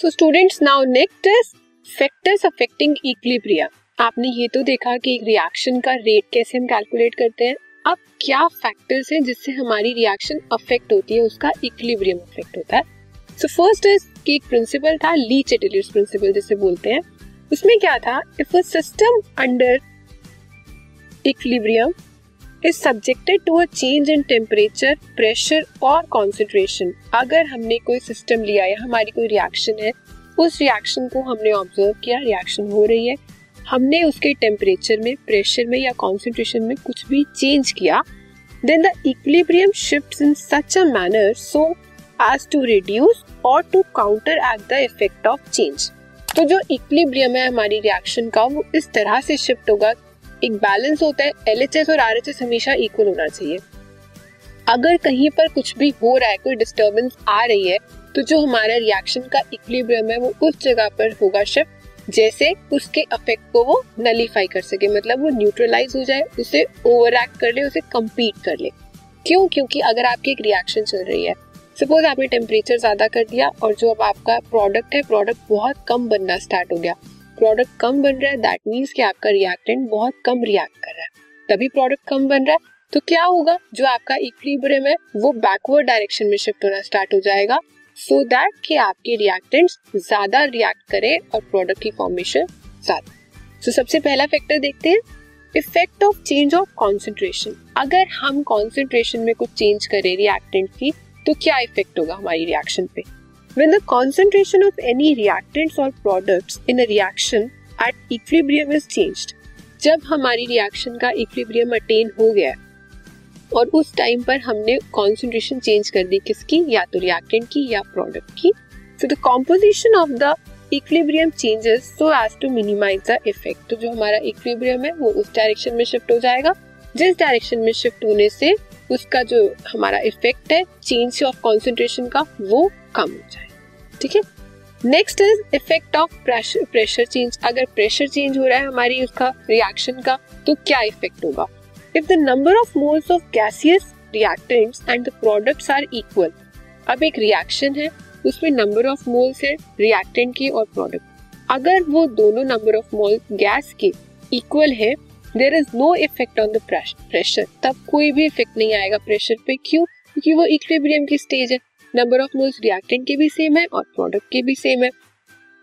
So students now next is factors affecting equilibrium आपने ये तो देखा कि एक रिएक्शन का रेट कैसे हम कैलकुलेट करते हैं। अब क्या फैक्टर्स हैं जिससे हमारी रिएक्शन अफेक्ट होती है, उसका इक्विलिब्रियम अफेक्ट होता है? सो फ़र्स्ट इज़ कि एक प्रिंसिपल था ली चेटिलियस प्रिंसिपल जिसे बोलते हैं। उसमें क्या था? If a system under equilibrium is subjected to a change in temperature pressure और कॉन्सेंट्रेशन अगर हमने कोई सिस्टम लिया या हमारी कोई रिएक्शन है, उस रिएक्शन को हमने ऑब्ज़र्व किया रिएक्शन हो रही है। हमने उसके टेम्परेचर में प्रेशर में या कॉन्सेंट्रेशन में कुछ भी चेंज किया then the equilibrium shift in such a manner so as to reduce or to counteract the effect of change तो जो इक्विलिब्रियम है हमारी रिएक्शन का, वो इस तरह से शिफ्ट होगा एक बैलेंस होता है एलएचएस और आरएचएस हमेशा इक्वल होना चाहिए। अगर कहीं पर कुछ भी हो रहा है, कोई डिस्टर्बेंस आ रही है तो जो हमारा रिएक्शन का इक्विलिब्रियम है, वो उस जगह पर होगा शिफ्ट जैसे उसके अफेक्ट को वो नलीफाई कर सके। मतलब वो न्यूट्रलाइज हो जाए, उसे ओवर एक्ट कर ले, उसे कम्पीट कर ले। क्यों? क्योंकि अगर आपकी एक रिएक्शन चल रही है सपोज़ आपने टेम्परेचर ज़्यादा कर दिया और जो अब आपका प्रोडक्ट है प्रोडक्ट बहुत कम बनना स्टार्ट हो गया प्रोडक्ट कम बन रहा है दैट मीन्स कि आपका रिएक्टेंट बहुत कम रिएक्ट कर रहा है। तभी प्रोडक्ट कम बन रहा है तो क्या होगा? जो आपका इक्विलिब्रियम है, वो बैकवर्ड डायरेक्शन में शिफ्ट होना स्टार्ट हो जाएगा। सो so दैट कि आपके रिएक्टेंट्स ज़्यादा रिएक्ट करें और प्रोडक्ट की फॉर्मेशन ज़्यादा। तो सबसे पहला फैक्टर देखते हैं effect of change of concentration अगर हम कॉन्सेंट्रेशन में कुछ चेंज करें रिएक्टेंट की तो क्या इफ़ेक्ट होगा हमारी रिएक्शन पे? When the concentration of any reactants or products in a reaction at equilibrium is changed, जब हमारी रिएक्शन का इक्विलिब्रियम अटेन हो गया और उस टाइम पर हमने कॉन्सेंट्रेशन चेंज कर दी किसकी? या तो रिएक्टेंट की या प्रोडक्ट की। So the composition of the equilibrium changes so as to minimize the effect तो जो हमारा इक्विलिब्रियम है वो उस डायरेक्शन में शिफ्ट हो जाएगा। जिस डायरेक्शन में शिफ्ट होने से उसका जो हमारा इफ़ेक्ट है चेंज ऑफ़ कॉन्सेंट्रेशन का वो कम हो जाए। ठीक है? Next is effect of pressure pressure change अगर प्रेशर चेंज हो रहा है हमारी उसका रिएक्शन का तो क्या इफ़ेक्ट होगा? If the number of moles of gaseous reactants and the products are equal अब एक रिएक्शन है, उसमें नंबर ऑफ़ मोल्स है रिएक्टेंट की और प्रोडक्ट अगर वो दोनों नंबर ऑफ़ मोल गैस के इक्वल है there is no effect on the pressure तब कोई भी इफ़ेक्ट नहीं आएगा प्रेशर पे। क्यों? क्योंकि वो इक्विलिब्रियम की स्टेज है। नंबर ऑफ़ मोल्स रिएक्टेंट के भी सेम है और प्रोडक्ट के भी सेम है.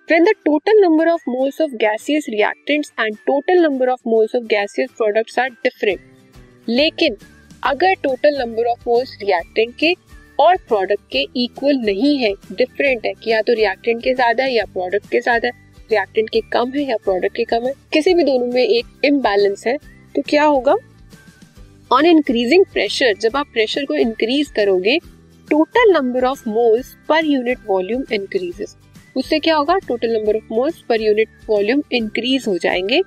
When the total number of moles of gaseous reactants and total number of moles of gaseous products are different, लेकिन अगर total number of moles reactant के और प्रोडक्ट के इक्वल नहीं है डिफरेंट है कि या तो रिएक्टेंट के ज़्यादा है या प्रोडक्ट के ज़्यादा है. रिएक्टेंट के कम है या प्रोडक्ट के कम है किसी भी दोनों में एक इम्बैलेंस है तो क्या होगा? ऑन इंक्रीजिंग प्रेशर जब आप प्रेशर को इंक्रीज करोगे total number of moles per unit volume increases उससे क्या होगा? Total number of moles per unit volume increase हो जाएँगे।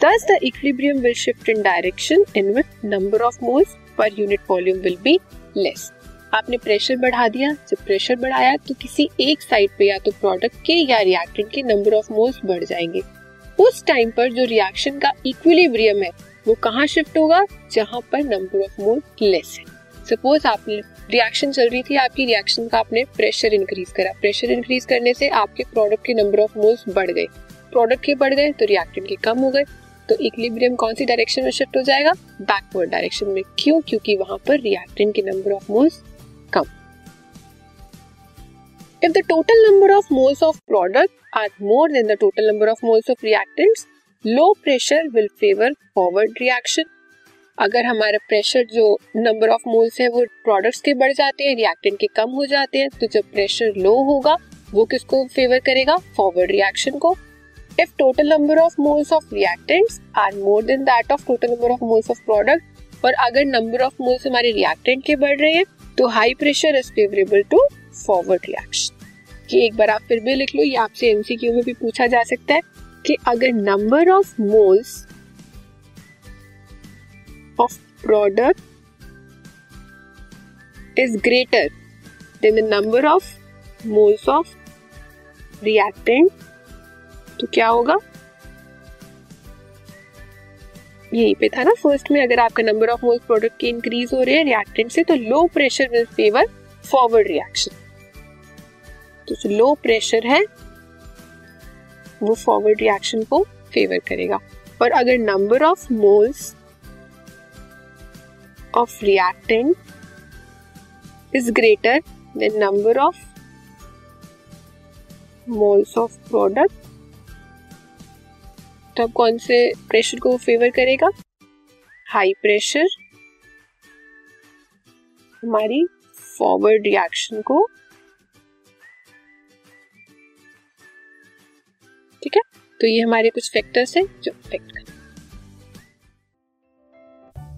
Thus, the equilibrium will shift in direction in which number of moles per unit volume will be less. आपने pressure बढ़ा दिया। जब pressure बढ़ाया तो किसी एक साइड पे या तो प्रोडक्ट के या रिएक्टेंट के नंबर ऑफ़ मोल्स बढ़ जाएँगे। उस टाइम पर जो रिएक्शन का इक्विलिब्रियम है, वो कहाँ शिफ्ट होगा? जहाँ पर नंबर ऑफ़ मोल लेस है। सपोज़ आपने रिएक्शन चल रही थी आपकी रिएक्शन का आपने प्रेशर इंक्रीज करा। प्रेशर इंक्रीज करने से आपके प्रोडक्ट के नंबर ऑफ़ मोल्स बढ़ गए। प्रोडक्ट के बढ़ गए तो रिएक्टेंट के कम हो गए। तो इक्विलिब्रियम कौन सी डायरेक्शन में शिफ्ट हो जाएगा? बैकवर्ड डायरेक्शन में। क्यों? क्योंकि वहाँ पर रिएक्टेंट के number of moles come. If the total number of moles of product are more than the total number of moles of reactants, low pressure will favor forward reaction. अगर हमारा pressure जो number of moles है, वो products के बढ़ जाते हैं reactant के कम हो जाते हैं तो जब प्रेशर लो होगा, वो किसको फेवर करेगा? फॉरवर्ड रिएक्शन को। If total number of moles of reactants are more than that of total number of moles of product और अगर नंबर ऑफ़ मोल्स हमारे रिएक्टेंट के बढ़ रहे हैं तो high pressure is favourable to forward reaction कि एक बार आप फिर भी लिख लो, ये आपसे एमसीक्यू में भी पूछा जा सकता है कि अगर number of moles of product is greater than the number of moles of reactant तो क्या होगा? यहीं पे था ना फ़र्स्ट में, अगर आपका नंबर ऑफ़ मोल्स प्रोडक्ट के इंक्रीज हो रहे हैं रिएक्टेंट से तो low pressure will favour forward reaction तो लो प्रेशर है, वो फॉरवर्ड रिएक्शन को फेवर करेगा। और अगर number of moles of reactant is greater than number of moles of product तब कौन से प्रेशर को फेवर करेगा? हाई प्रेशर हमारी फॉरवर्ड रिएक्शन को ठीक है? तो ये हमारे कुछ फैक्टर्स हैं जो अफेक्ट कर